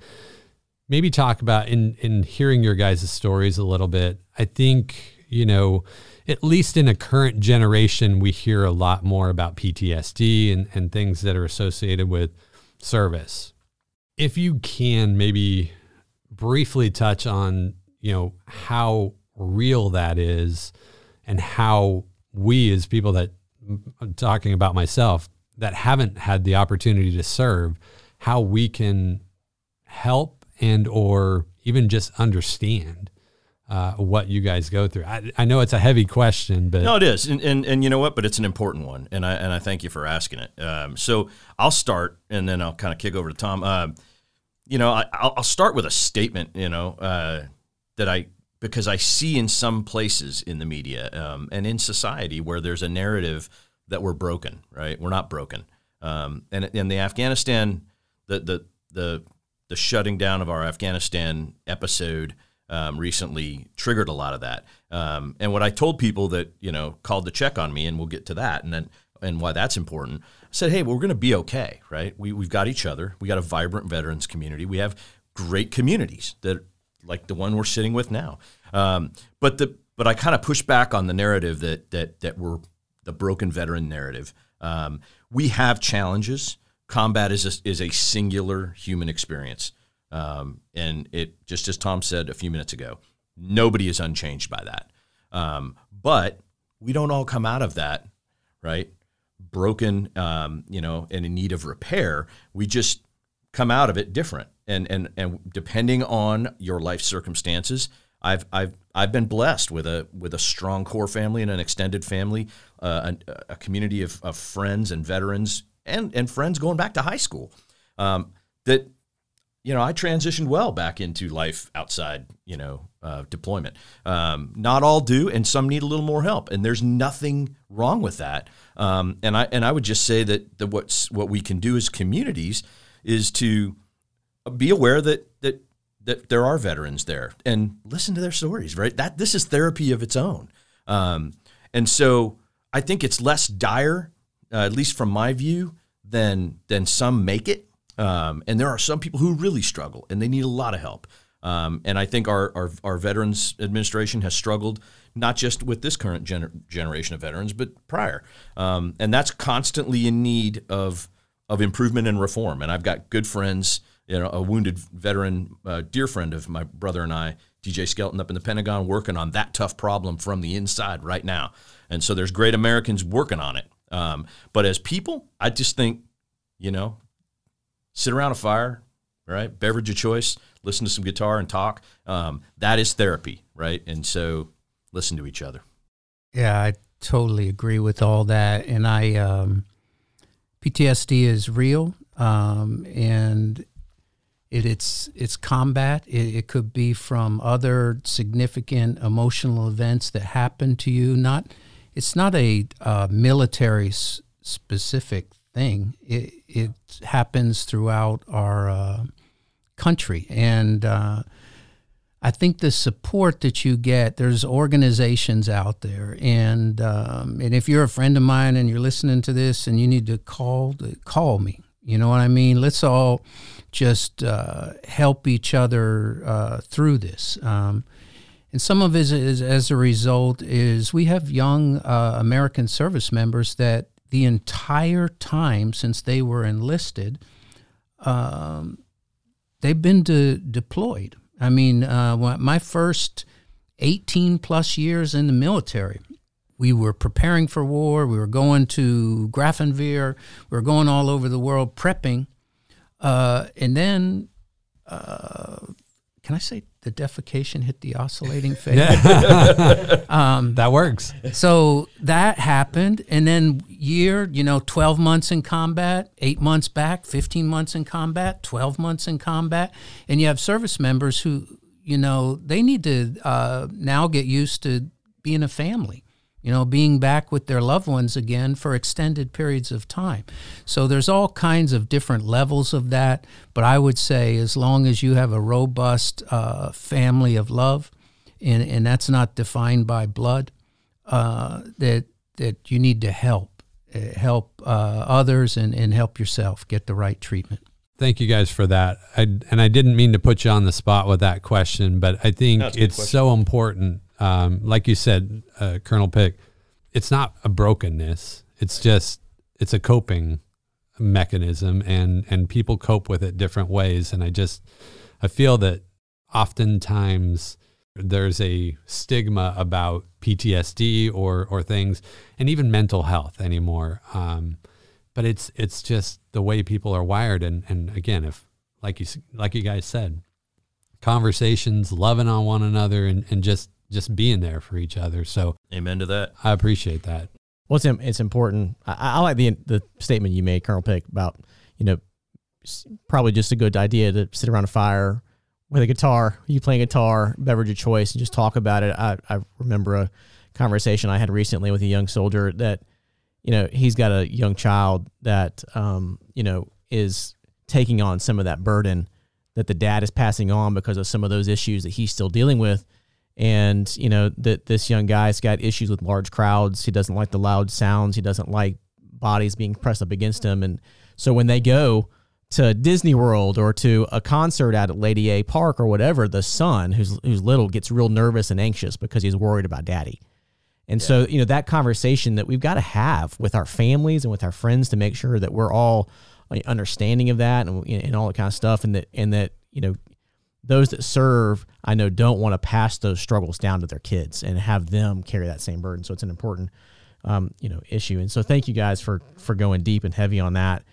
maybe talk about in in hearing your guys' stories a little bit. I think, you know, at least in a current generation, we hear a lot more about PTSD and, and things that are associated with service. If you can maybe briefly touch on, you know, how real that is and how we as people that I'm talking about myself that haven't had the opportunity to serve how we can help and or even just understand uh, what you guys go through I, I know it's a heavy question but No, it is, and, and and you know what? But it's an important one, and I and I thank you for asking it. Um, so I'll start, and then I'll kind of kick over to Tom. Uh, you know, I, I'll, I'll start with a statement. You know, uh, that I because I see in some places in the media um, and in society where there's a narrative that we're broken. Right? We're not broken. Um, and in the Afghanistan, the the the the shutting down of our Afghanistan episode um, recently triggered a lot of that. Um, and what I told people that you know called to check on me, and we'll get to that. And then and why that's important. I said, hey, well, we're going to be okay, right? We, we've got each other. We got a vibrant veterans community. We have great communities that, like the one we're sitting with now. Um, but the but I kind of push back on the narrative that that that we're the broken veteran narrative. Um, we have challenges. Combat is a, is a singular human experience, um, and it just as Tom said a few minutes ago, nobody is unchanged by that. Um, but we don't all come out of that, right? Broken, um, you know, and in need of repair. We just come out of it different, and and and depending on your life circumstances, I've I've I've been blessed with a with a strong core family and an extended family, uh, a, a, community of, of, friends and veterans and and friends going back to high school. Um, that you know I transitioned well back into life outside you know uh, deployment. Um, not all do, and some need a little more help, and there's nothing wrong with that. Um, and I and I would just say that that what's what we can do as communities is to be aware that that that there are veterans there and listen to their stories, right? That this is therapy of its own. Um, and so I think it's less dire, uh, at least from my view, than than some make it. Um, and there are some people who really struggle and they need a lot of help. Um, and I think our, our, our Veterans Administration has struggled not just with this current gener- generation of veterans, but prior. Um, and that's constantly in need of of improvement and reform. And I've got good friends you know, a wounded veteran, uh, dear friend of my brother and I, DJ Skelton, up in the Pentagon, working on that tough problem from the inside right now. And so there's great Americans working on it. Um, but as people, I just think, you know, sit around a fire, right? Beverage of choice, listen to some guitar and talk. Um, that is therapy, right? And so listen to each other. Yeah, I totally agree with all that. And I, um, PTSD is real. Um, and it, it's it's combat. It, it, could be from other significant emotional events that happen to you. Not it's not a uh, military s- specific thing. It it happens throughout our uh, country, and uh, I think the support that you get. There's organizations out there, and um, and if you're a friend of mine and you're listening to this, and you need to call, call me. You know what I mean? Let's all just uh, help each other uh, through this. Um, and some of it is, as a result is we have young uh, American service members that the entire time since they were enlisted, um, they've been de- deployed. I mean, uh, my first 18 plus years in the military, we were preparing for war. We were going to Grafenwehr. We were going all over the world prepping uh, and then, uh, can I say the defecation hit the oscillating phase? Yeah. um, that works. So that happened. And then, year, you know, 12 months in combat, eight months back, 15 months in combat, 12 months in combat. And you have service members who, you know, they need to uh, now get used to being a family you know, being back with their loved ones again for extended periods of time. So there's all kinds of different levels of that. But I would say, as long as you have a robust uh, family of love, and, and that's not defined by blood, uh, that that you need to help, uh, help uh, others, and, and help yourself get the right treatment. Thank you guys for that. I, and I didn't mean to put you on the spot with that question, but I think no, it's so important um, like you said, uh, Colonel Pick, it's not a brokenness. It's just it's a coping mechanism, and and people cope with it different ways. And I just I feel that oftentimes there's a stigma about PTSD or or things, and even mental health anymore. Um, but it's it's just the way people are wired, and and again, if like you like you guys said, conversations, loving on one another, and and just just being there for each other. So, amen to that. I appreciate that. Well, it's, it's important. I, I like the the statement you made, Colonel Pick, about you know probably just a good idea to sit around a fire with a guitar, you playing guitar, beverage of choice, and just talk about it. I, I remember a conversation I had recently with a young soldier that, you know, he's got a young child that, um, you know, is taking on some of that burden that the dad is passing on because of some of those issues that he's still dealing with and you know that this young guy's got issues with large crowds he doesn't like the loud sounds he doesn't like bodies being pressed up against him. and so when they go to Disney World or to a concert at Lady A Park or whatever, the son who's who's little gets real nervous and anxious because he's worried about daddy. And so, you know, that conversation that we've got to have with our families and with our friends to make sure that we're all uh, understanding of that and, and all that kind of stuff. And that, and that, you know, those that serve, I know, don't want to pass those struggles down to their kids and have them carry that same burden. So it's an important, um, you know, issue. And so thank you guys for, for going deep and heavy on that.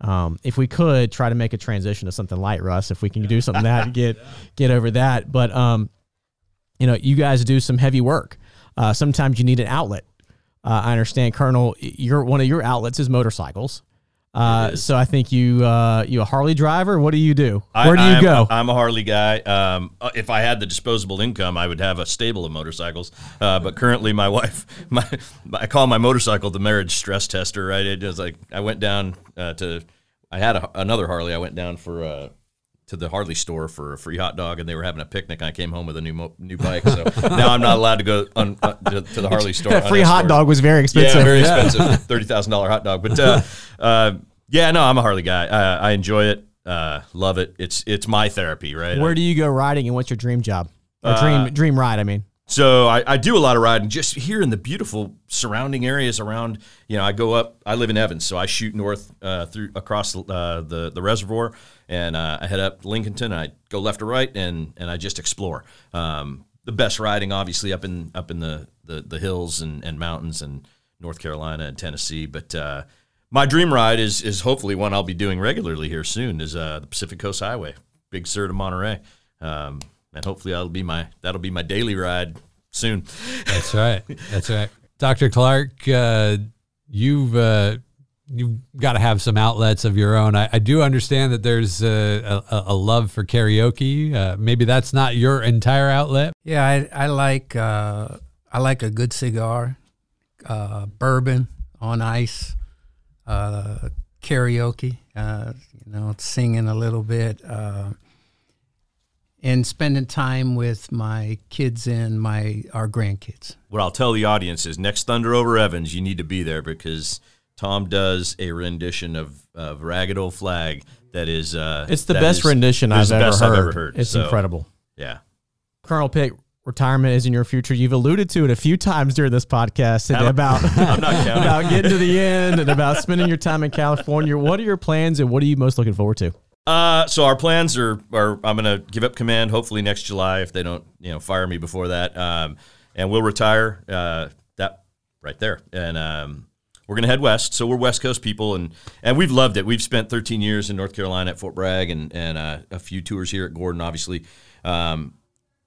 Um, if we could try to make a transition to something light, Russ, if we can do something that get, get over that. But, um, you know, you guys do some heavy work. Uh, sometimes you need an outlet. Uh, I understand, Colonel. Your one of your outlets is motorcycles. Uh, so I think you uh, you a Harley driver. What do you do? Where do you I, I'm, go? I'm a Harley guy. Um, uh, if I had the disposable income, I would have a stable of motorcycles. Uh, but currently, my wife, my, I call my motorcycle the marriage stress tester. Right? It was like I went down uh, to, I had a, another Harley. I went down for uh, to the Harley store for a free hot dog, and they were having a picnic. And I came home with a new mo- new bike, so now I'm not allowed to go on, uh, to, to the Harley store. that free hot dog was very expensive. Yeah, very expensive, thirty thousand dollar hot dog. But uh, uh, yeah, no, I'm a Harley guy. Uh, I enjoy it, uh, love it. It's it's my therapy, right? Where do you go riding, and what's your dream job? Or dream dream ride? I mean, So I, I do a lot of riding just here in the beautiful surrounding areas around. You know, I go up. I live in Evans, so I shoot north uh, through across uh, the the reservoir, and uh, I head up Lincolnton. And I go left or right, and and I just explore. Um, the best riding, obviously, up in up in the the, the hills and, and mountains and North Carolina and Tennessee. But uh, my dream ride is is hopefully one I'll be doing regularly here soon. Is uh, the Pacific Coast Highway, Big Sur to Monterey. Um, and hopefully that'll be my that'll be my daily ride soon. That's right. That's right. Dr. Clark, uh, you've uh, you've got to have some outlets of your own. I, I do understand that there's a, a, a love for karaoke. Uh, maybe that's not your entire outlet. Yeah, I, I like uh, I like a good cigar, uh, bourbon on ice, uh, karaoke. Uh, you know, singing a little bit, uh, and spending time with my kids and my our grandkids. What I'll tell the audience is next Thunder over Evans, you need to be there because Tom does a rendition of, of Ragged Old Flag that is uh, it's the best is- rendition I've ever. I've ever heard. It's So, incredible. Yeah. Colonel Pick, retirement is in your future. You've alluded to it a few times during this podcast today about I'm not counting. about getting to the end and about spending your time in California. What are your plans and what are you most looking forward to? Uh, so our plans are, are I'm going to give up command hopefully next July if they don't you know fire me before that, um, and we'll retire uh, that right there, and um, we're going to head west. So we're West Coast people, and and we've loved it. We've spent 13 years in North Carolina at Fort Bragg, and and uh, a few tours here at Gordon, obviously. Um,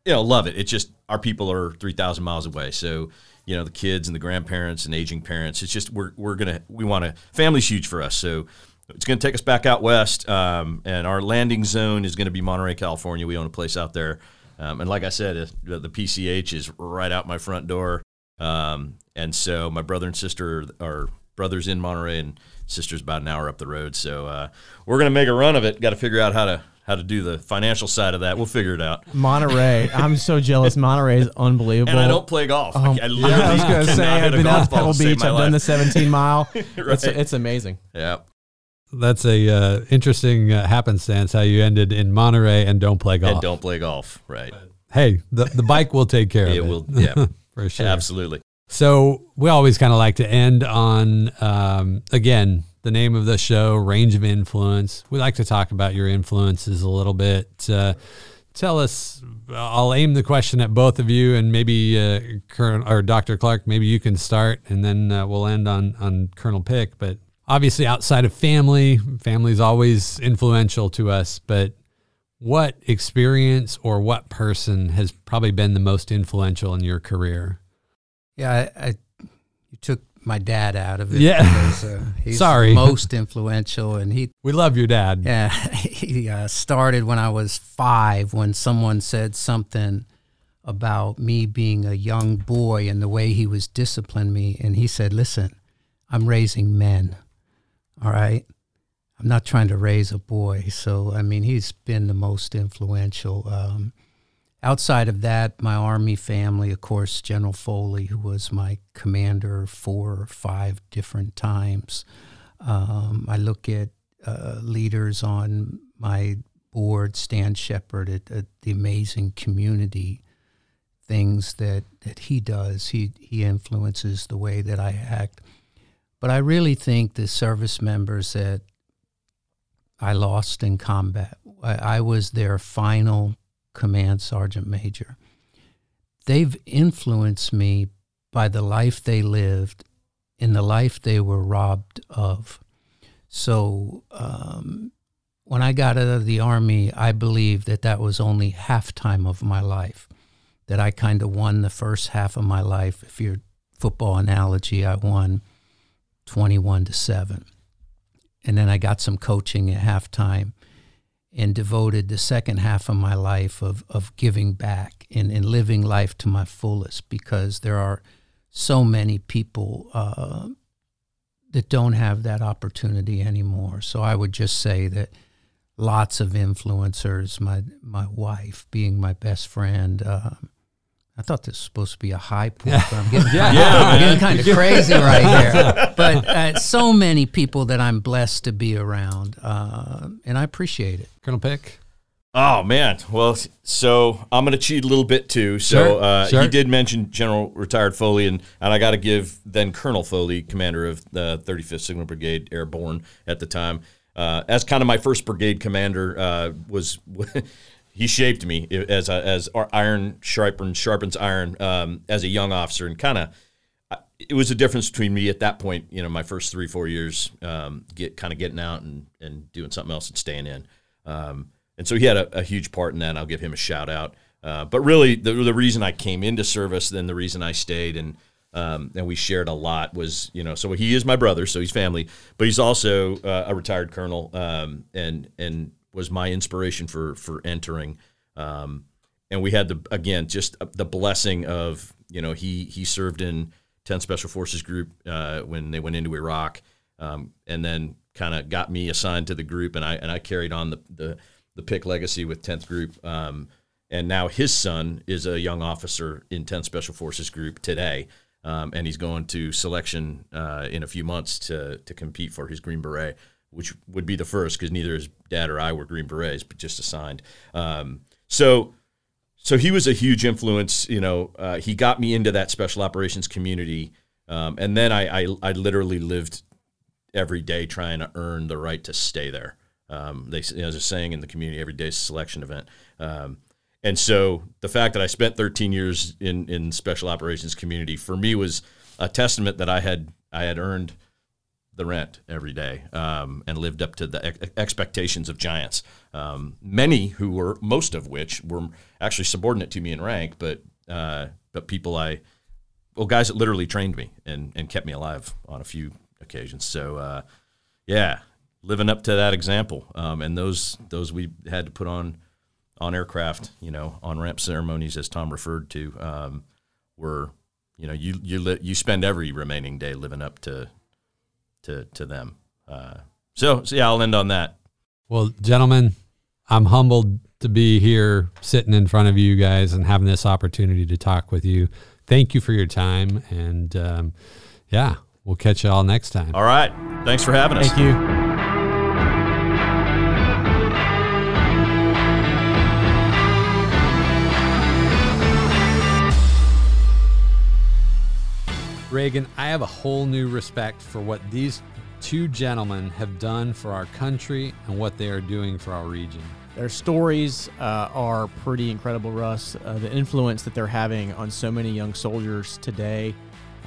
you know, love it. It's just our people are 3,000 miles away, so you know the kids and the grandparents and aging parents. It's just we're we're gonna we want to family's huge for us, so it's going to take us back out west, um, and our landing zone is going to be Monterey, California. We own a place out there, um, and like I said, the PCH is right out my front door. Um, and so my brother and sister are brothers in Monterey, and sister's about an hour up the road. So uh, we're going to make a run of it. Got to figure out how to how to do the financial side of that. We'll figure it out. Monterey. I'm so jealous. Monterey is unbelievable. And I don't play golf. Um, I, I yeah, literally I was going to say, hit I've been out golf to Pebble Beach. I've done the 17 mile. it's, Right. it's amazing. Yeah. That's a uh, interesting uh, happenstance how you ended in Monterey and don't play golf. And don't play golf. Right. Hey, the, the bike will take care of it. It will. Yeah. for sure. Absolutely. So we always kind of like to end on um, again the name of the show, range of influence. We like to talk about your influences a little bit. Uh, tell us. I'll aim the question at both of you, and maybe uh, Colonel or Dr. Clark. Maybe you can start, and then uh, we'll end on on Colonel Pick. But obviously, outside of family, family is always influential to us. But what experience or what person has probably been the most influential in your career? Yeah, I, I you took my dad out of it. Yeah. because, uh, he's Sorry. most influential, and he We love your dad. yeah he uh, started when I was five when someone said something about me being a young boy and the way he was disciplining me, and he said, "Listen, I'm raising men, all right." I'm not trying to raise a boy, so I mean he's been the most influential. Um, outside of that, my Army family, of course, General Foley, who was my commander four or five different times. Um, I look at uh, leaders on my board, Stan Shepard, at, at, the amazing community things that, that he does. He, he influences the way that I act. But I really think the service members that I lost in combat, I, I was their final command sergeant major. They've influenced me by the life they lived in the life they were robbed of. So um, when I got out of the army, I believe that that was only halftime of my life. That I kind of won the first half of my life. If your football analogy, I won 21 to 7. And then I got some coaching at halftime and devoted the second half of my life of, of giving back and, and living life to my fullest because there are so many people uh, that don't have that opportunity anymore. So I would just say that lots of influencers, my my wife being my best friend, uh, I thought this was supposed to be a high point, but I'm getting, yeah, yeah, I'm getting kind of crazy right here. But uh, so many people that I'm blessed to be around, uh, and I appreciate it. Colonel Pick. Oh man, well, so I'm going to cheat a little bit too. So sure, uh, sure. he did mention General Retired Foley, and and I got to give then Colonel Foley, commander of the 35th Signal Brigade Airborne at the time, uh, as kind of my first brigade commander uh, was. He shaped me as a, as iron sharpens sharpens iron um, as a young officer, and kind of it was a difference between me at that point. You know, my first three four years, um, get kind of getting out and and doing something else and staying in. Um, and so he had a, a, huge part in that. I'll give him a shout out. Uh, but really, the the reason I came into service, then the reason I stayed, and um, and we shared a lot was you know so he is my brother, so he's family, but he's also uh, a retired colonel, um, and and was my inspiration for for entering. Um, and we had the again just the blessing of you know he he served in 10th Special Forces Group uh, when they went into Iraq, um, and then kind of got me assigned to the group, and I and I carried on the the, the Pick legacy with 10th Group. Um, and now his son is a young officer in 10th Special Forces Group today, um, and he's going to selection uh, in a few months to to compete for his Green Beret which would be the first because neither his dad or I were Green Berets, but just assigned. Um, so, so he was a huge influence. You know, uh, he got me into that special operations community, um, and then I, I, I literally lived every day trying to earn the right to stay there. Um, they, you know, as a saying in the community, every day a selection event. Um, and so the fact that I spent 13 years in in special operations community for me was a testament that I had I had earned the rent every day um, and lived up to the ex- expectations of giants. Um, many who were, most of which were actually subordinate to me in rank, but uh, but people I, well, guys that literally trained me and, and kept me alive on a few occasions. So uh, yeah, living up to that example. Um, and those those we had to put on on aircraft, you know, on ramp ceremonies, as Tom referred to, um, were you know you you li- you spend every remaining day living up to to to them. Uh, so, so yeah, I'll end on that. Well, gentlemen, I'm humbled to be here, sitting in front of you guys, and having this opportunity to talk with you. Thank you for your time, and um, yeah, we'll catch you all next time. All right, thanks for having us. Thank you. Reagan, I have a whole new respect for what these two gentlemen have done for our country and what they are doing for our region. Their stories uh, are pretty incredible, Russ. Uh, the influence that they're having on so many young soldiers today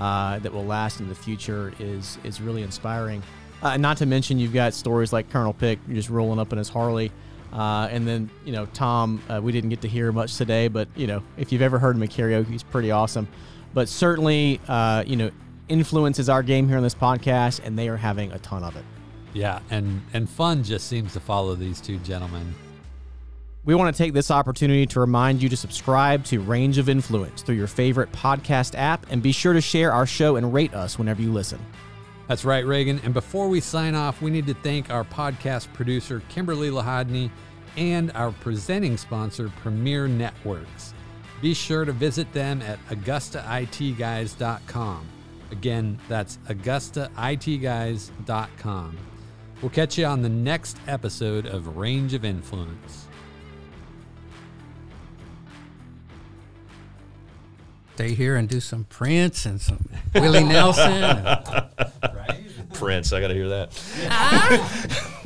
uh, that will last in the future is is really inspiring. Uh, not to mention, you've got stories like Colonel Pick just rolling up in his Harley. Uh, and then, you know, Tom, uh, we didn't get to hear much today, but, you know, if you've ever heard him at karaoke, he's pretty awesome but certainly, uh, you know, influences our game here on this podcast, and they are having a ton of it. Yeah, and and fun just seems to follow these two gentlemen. We want to take this opportunity to remind you to subscribe to Range of Influence through your favorite podcast app, and be sure to share our show and rate us whenever you listen. That's right, Reagan. And before we sign off, we need to thank our podcast producer, Kimberly Lahadney, and our presenting sponsor, Premier Networks. Be sure to visit them at AugustaITGuys.com. Again, that's AugustaITGuys.com. We'll catch you on the next episode of Range of Influence. Stay here and do some Prince and some Willie Nelson. Prince, I got to hear that.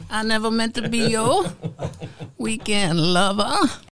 I never meant to be your weekend lover.